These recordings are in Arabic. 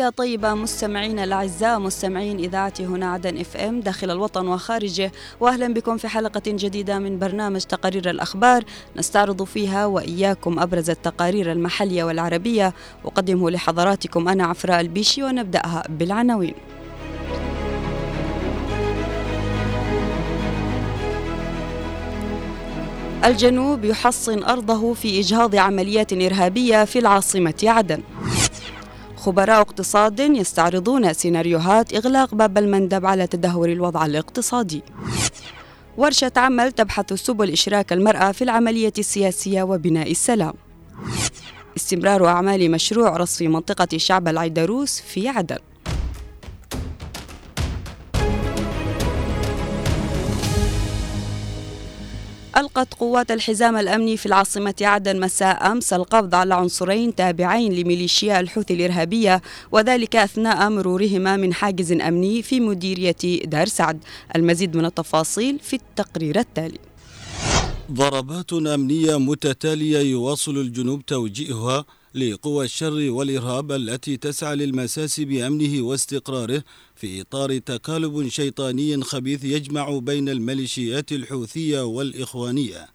تحية طيبة مستمعينا الأعزاء مستمعين إذاعة هنا عدن إف إم داخل الوطن وخارجه وأهلا بكم في حلقة جديدة من برنامج تقارير الأخبار. نستعرض فيها وإياكم أبرز التقارير المحلية والعربية. أقدمه لحضراتكم أنا عفراء البيشي ونبدأها بالعناوين. الجنوب يحصن أرضه في إجهاض عمليات إرهابية في العاصمة عدن. خبراء اقتصاد يستعرضون سيناريوهات إغلاق باب المندب على تدهور الوضع الاقتصادي. ورشة عمل تبحث سبل إشراك المرأة في العملية السياسية وبناء السلام. استمرار أعمال مشروع رصف منطقة شعب العيدروس في عدن. ألقت قوات الحزام الأمني في العاصمة عدن مساء أمس القبض على عنصرين تابعين لميليشيا الحوثي الإرهابية وذلك أثناء مرورهما من حاجز أمني في مديرية دار سعد. المزيد من التفاصيل في التقرير التالي. ضربات أمنية متتالية يواصل الجنوب توجيهها لقوى الشر والإرهاب التي تسعى للمساس بأمنه واستقراره في إطار تقالب شيطاني خبيث يجمع بين الميليشيات الحوثية والإخوانية.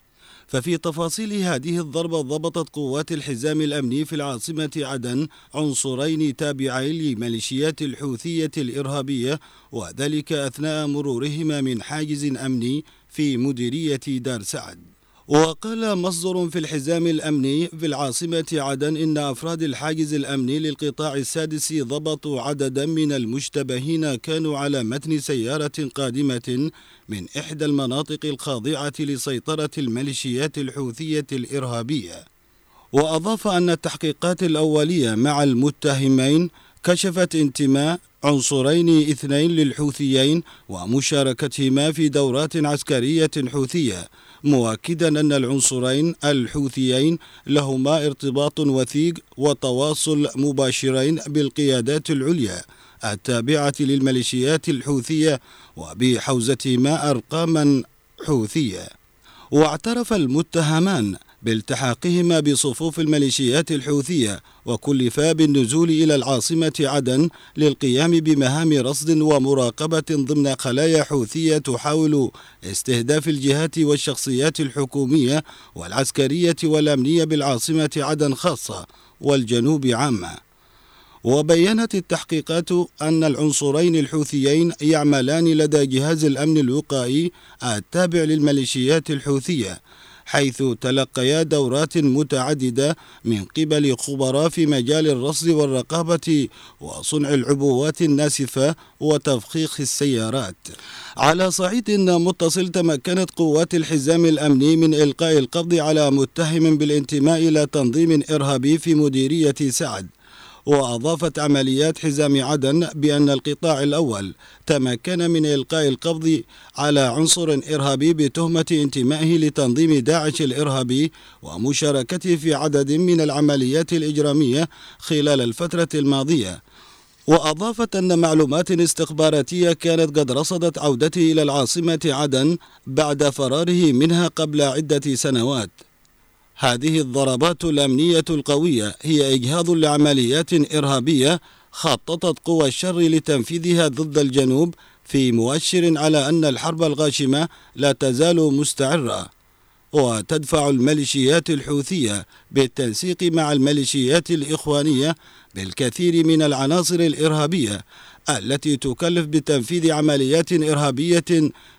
ففي تفاصيل هذه الضربة ضبطت قوات الحزام الأمني في العاصمة عدن عنصرين تابعين لميليشيات الحوثية الإرهابية وذلك أثناء مرورهما من حاجز أمني في مديرية دار سعد. وقال مصدر في الحزام الأمني في العاصمة عدن إن أفراد الحاجز الأمني للقطاع السادس ضبطوا عددا من المشتبهين كانوا على متن سيارة قادمة من إحدى المناطق الخاضعة لسيطرة الميليشيات الحوثية الإرهابية. وأضاف أن التحقيقات الأولية مع المتهمين كشفت انتماء عنصرين اثنين للحوثيين ومشاركتهما في دورات عسكرية حوثية مؤكدا أن العنصرين الحوثيين لهما ارتباط وثيق وتواصل مباشرين بالقيادات العليا التابعة للميليشيات الحوثية وبحوزتهما أرقاما حوثية. واعترف المتهمان بالتحاقهما بصفوف الميليشيات الحوثية وكلفا بالنزول إلى العاصمة عدن للقيام بمهام رصد ومراقبة ضمن خلايا حوثية تحاول استهداف الجهات والشخصيات الحكومية والعسكرية والأمنية بالعاصمة عدن خاصة والجنوب عامة. وبينت التحقيقات أن العنصرين الحوثيين يعملان لدى جهاز الأمن الوقائي التابع للميليشيات الحوثية حيث تلقيا دورات متعددة من قبل خبراء في مجال الرصد والرقابة وصنع العبوات الناسفة وتفخيخ السيارات. على صعيد متصل تمكنت قوات الحزام الأمني من إلقاء القبض على متهم بالانتماء إلى تنظيم إرهابي في مديرية سعد. وأضافت عمليات حزام عدن بأن القطاع الأول تمكن من إلقاء القبض على عنصر إرهابي بتهمة انتمائه لتنظيم داعش الإرهابي ومشاركته في عدد من العمليات الإجرامية خلال الفترة الماضية. وأضافت أن معلومات استخباراتية كانت قد رصدت عودته إلى العاصمة عدن بعد فراره منها قبل عدة سنوات. هذه الضربات الأمنية القوية هي إجهاض لعمليات إرهابية خططت قوى الشر لتنفيذها ضد الجنوب في مؤشر على أن الحرب الغاشمة لا تزال مستعرة. وتدفع الميليشيات الحوثية بالتنسيق مع الميليشيات الإخوانية بالكثير من العناصر الإرهابية التي تكلف بتنفيذ عمليات إرهابية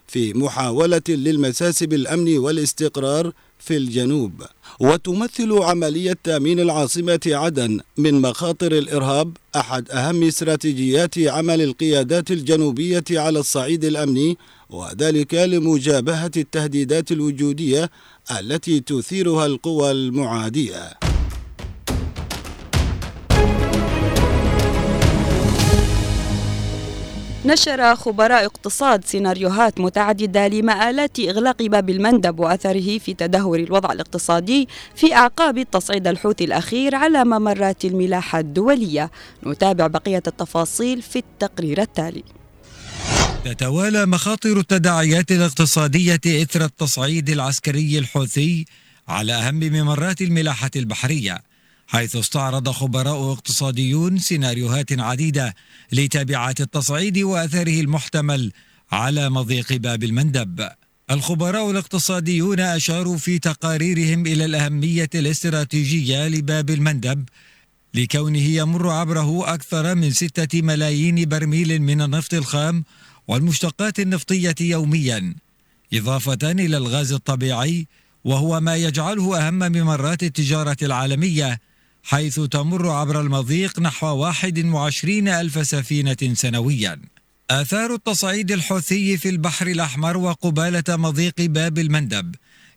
في محاولة للمساس بالأمن والاستقرار في الجنوب. وتمثل عملية تأمين العاصمة عدن من مخاطر الإرهاب أحد أهم استراتيجيات عمل القيادات الجنوبية على الصعيد الأمني وذلك لمجابهة التهديدات الوجودية التي تثيرها القوى المعادية. نشر خبراء اقتصاد سيناريوهات متعددة لمآلات إغلاق باب المندب وأثره في تدهور الوضع الاقتصادي في أعقاب التصعيد الحوثي الأخير على ممرات الملاحة الدولية. نتابع بقية التفاصيل في التقرير التالي. تتوالى مخاطر التداعيات الاقتصادية إثر التصعيد العسكري الحوثي على أهم ممرات الملاحة البحرية. حيث استعرض خبراء اقتصاديون سيناريوهات عديدة لتبعات التصعيد وأثره المحتمل على مضيق باب المندب. الخبراء الاقتصاديون أشاروا في تقاريرهم إلى الأهمية الاستراتيجية لباب المندب لكونه يمر عبره أكثر من ستة ملايين برميل من النفط الخام والمشتقات النفطية يوميا إضافة إلى الغاز الطبيعي وهو ما يجعله أهم ممرات التجارة العالمية حيث تمر عبر المضيق نحو 21 ألف سفينة سنويا. آثار التصعيد الحوثي في البحر الأحمر وقبالة مضيق باب المندب.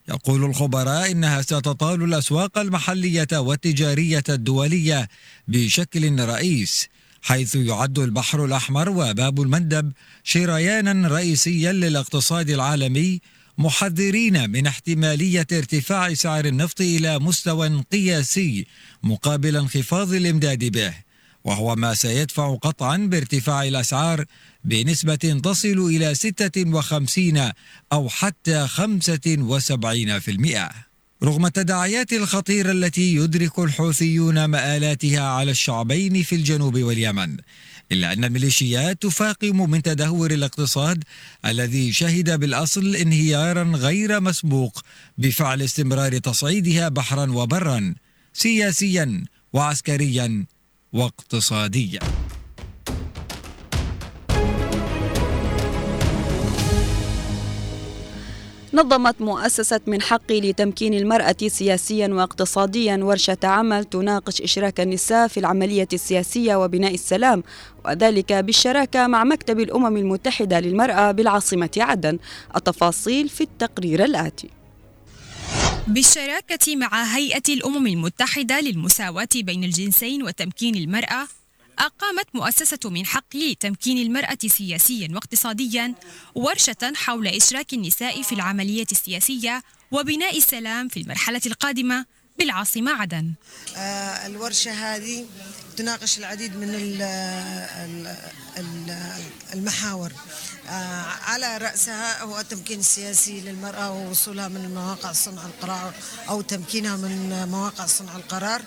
يقول الخبراء إنها ستطال الأسواق المحلية والتجارية الدولية بشكل رئيس حيث يعد البحر الأحمر وباب المندب شريانا رئيسيا للاقتصاد العالمي محذرين من احتمالية ارتفاع سعر النفط إلى مستوى قياسي مقابل انخفاض الإمداد به وهو ما سيدفع قطعا بارتفاع الأسعار بنسبة تصل إلى 56 أو حتى 75% رغم التداعيات الخطيرة التي يدرك الحوثيون مآلاتها على الشعبين في الجنوب واليمن إلا أن الميليشيات تفاقم من تدهور الاقتصاد الذي شهد بالأصل انهيارا غير مسبوق بفعل استمرار تصعيدها بحرا وبرا سياسيا وعسكريا واقتصاديا. نظمت مؤسسة من حقي لتمكين المرأة سياسيا واقتصاديا ورشة عمل تناقش إشراك النساء في العملية السياسية وبناء السلام وذلك بالشراكة مع مكتب الأمم المتحدة للمرأة بالعاصمة عدن. التفاصيل في التقرير الآتي. بالشراكة مع هيئة الأمم المتحدة للمساواة بين الجنسين وتمكين المرأة أقامت مؤسسة من حق لتمكين المرأة سياسيا واقتصاديا ورشة حول إشراك النساء في العملية السياسية وبناء السلام في المرحلة القادمة بالعاصمة عدن. آه، الورشة هذه تناقش العديد من المحاور. على رأسها هو التمكين السياسي للمرأة ووصولها من مواقع صنع القرار أو تمكينها من مواقع صنع القرار.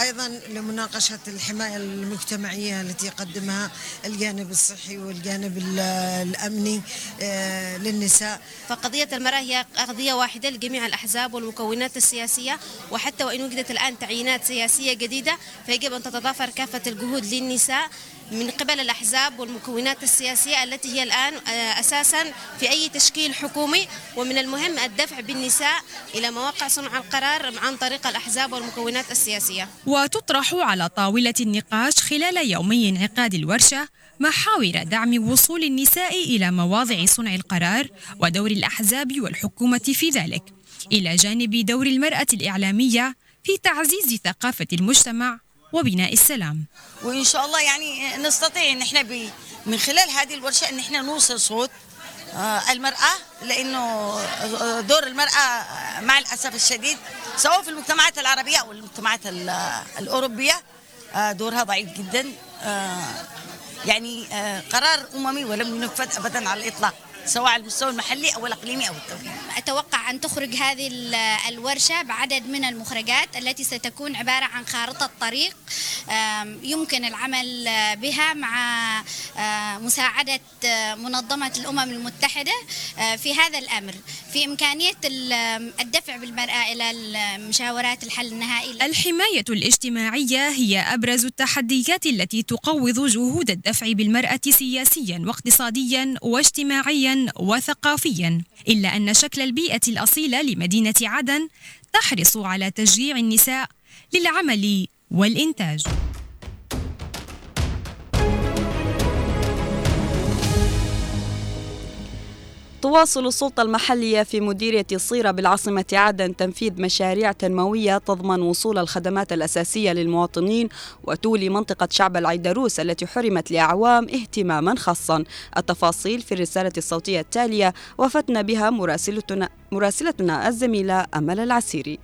أيضا لمناقشة الحماية المجتمعية التي يقدمها الجانب الصحي والجانب الأمني آه، للنساء. فقضية المرأة هي قضية واحدة لجميع الأحزاب والمكونات السياسية وحتى وإن وجدت الآن تعيينات سياسية جديدة فيجب أن تتضافر كافة الجهود للنساء. من قبل الأحزاب والمكونات السياسية التي هي الآن آه، أساسا في أي تشكيل حكومي. ومن المهم الدفع بالنساء إلى مواقع صنع القرار عن طريق الأحزاب والمكونات السياسية. وتطرح على طاولة النقاش خلال يومي انعقاد الورشة محاور دعم وصول النساء إلى مواضع صنع القرار ودور الأحزاب والحكومة في ذلك إلى جانب دور المرأة الإعلامية في تعزيز ثقافة المجتمع وبناء السلام. وإن شاء الله يعني نستطيع أن إحنا من خلال هذه الورشة أن إحنا نوصل صوت آه، المرأة لأنه دور المرأة مع الأسف الشديد سواء في المجتمعات العربية أو المجتمعات الأوروبية آه، دورها ضعيف جدا آه، يعني قرار أممي ولم ينفذ أبدا على الإطلاق. سواء على المستوى المحلي أو الإقليمي أو الدولي. أتوقع أن تخرج هذه الورشة بعدد من المخرجات التي ستكون عبارة عن خارطة طريق يمكن العمل بها مع مساعدة منظمة الأمم المتحدة في هذا الأمر في إمكانية الدفع بالمرأة إلى مشاورات الحل النهائي. الحماية الاجتماعية هي أبرز التحديات التي تقوض جهود الدفع بالمرأة سياسيا واقتصاديا واجتماعيا وثقافيا إلا أن شكل البيئة الأصيلة لمدينة عدن تحرص على تشجيع النساء للعمل والإنتاج تواصل السلطة المحلية في مديرية صيرة بالعاصمة عدن تنفيذ مشاريع تنموية تضمن وصول الخدمات الأساسية للمواطنين وتولي منطقة شعب العيدروس التي حرمت لأعوام اهتماما خاصا. التفاصيل في الرسالة الصوتية التالية وفتنا بها مراسلتنا, مراسلتنا الزميلة أمل العسيري.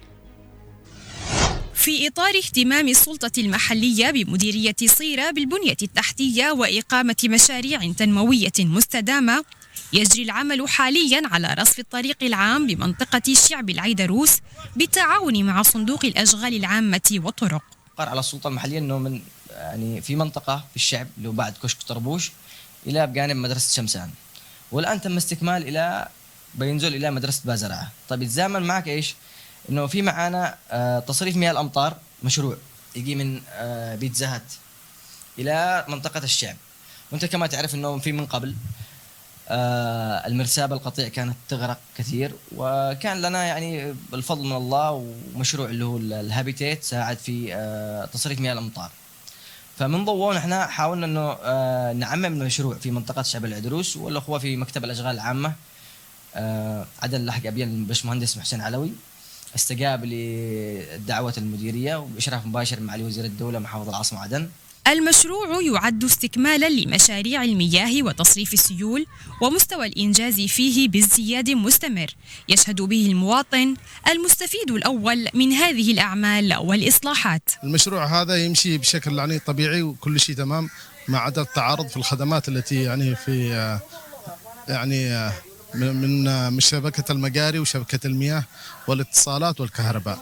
في إطار اهتمام السلطة المحلية بمديرية صيرة بالبنية التحتية وإقامة مشاريع تنموية مستدامة يجري العمل حاليا على رصف الطريق العام بمنطقة شعب العيدروس بالتعاون مع صندوق الأشغال العامة والطرق. توقر على السلطة المحلية إنه من يعني في منطقة في الشعب اللي هو بعد كشك طربوش إلى بجانب مدرسة شمسان. والآن تم استكمال إلى بينزل إلى مدرسة بازرعة. طيب يتزامن معك إيش؟ إنه في معانا آه، تصريف مياه الأمطار مشروع. يجي من آه، بيت زهت إلى منطقة الشعب. وأنت كما تعرف إنه في من قبل آه، المرسابة القطيع كانت تغرق كثير وكان لنا يعني الفضل من الله ومشروع اللي هو ال habitat ساعد في آه، تصريف مياه الأمطار. فمن ضوء نحن حاولنا إنه آه، نعمم المشروع في منطقة شعب العدروس والأخوة في مكتب الأشغال العامة. عدن لحج أبين البشمهندس محسن علوي استجاب لدعوة المديرية وبإشراف مباشر مع وزير الدولة محافظ العاصمة عدن. المشروع يعد استكمالا لمشاريع المياه وتصريف السيول ومستوى الإنجاز فيه بازدياد مستمر يشهد به المواطن المستفيد الأول من هذه الأعمال والإصلاحات. المشروع هذا يمشي بشكل يعني طبيعي وكل شيء تمام ما عدا التعارض في الخدمات التي يعني في يعني من من شبكة المجاري وشبكة المياه والاتصالات والكهرباء.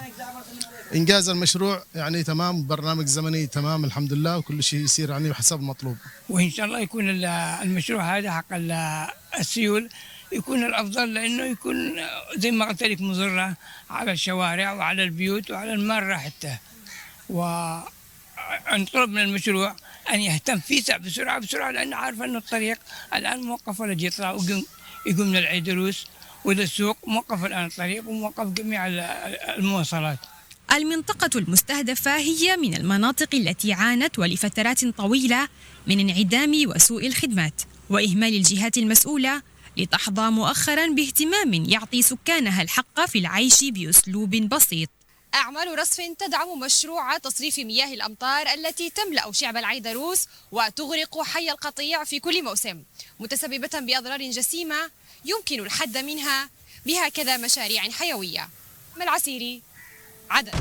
إنجاز المشروع يعني تمام برنامج زمني تمام الحمد لله وكل شيء يصير يعني بحسب المطلوب وإن شاء الله يكون المشروع هذا حق السيول يكون الأفضل لأنه يكون زي ما قلت لك مضره على الشوارع وعلى البيوت وعلى المره حتى ونطلب من المشروع أن يهتم فيه بسرعة بسرعة لأن عارف انه الطريق الآن موقف ولا يطلع ويقوم يقوم من العيدروس وللسوق موقف الآن الطريق وموقف جميع المواصلات. المنطقة المستهدفة هي من المناطق التي عانت ولفترات طويلة من انعدام وسوء الخدمات وإهمال الجهات المسؤولة لتحظى مؤخرا باهتمام يعطي سكانها الحق في العيش بأسلوب بسيط. أعمال رصف تدعم مشروع تصريف مياه الأمطار التي تملأ شعب العيدروس وتغرق حي القطيع في كل موسم متسببة بأضرار جسيمة يمكن الحد منها بهكذا مشاريع حيوية. العسيري؟ عدن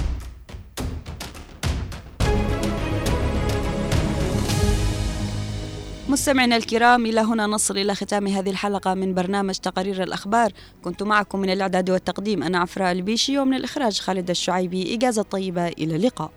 مستمعينا الكرام إلى هنا نصل إلى ختام هذه الحلقة من برنامج تقارير الأخبار. كنت معكم من الإعداد والتقديم أنا عفراء البيشي ومن الإخراج خالد الشعيبي. إجازة طيبة إلى اللقاء.